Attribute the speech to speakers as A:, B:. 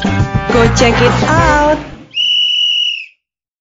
A: Go check it out.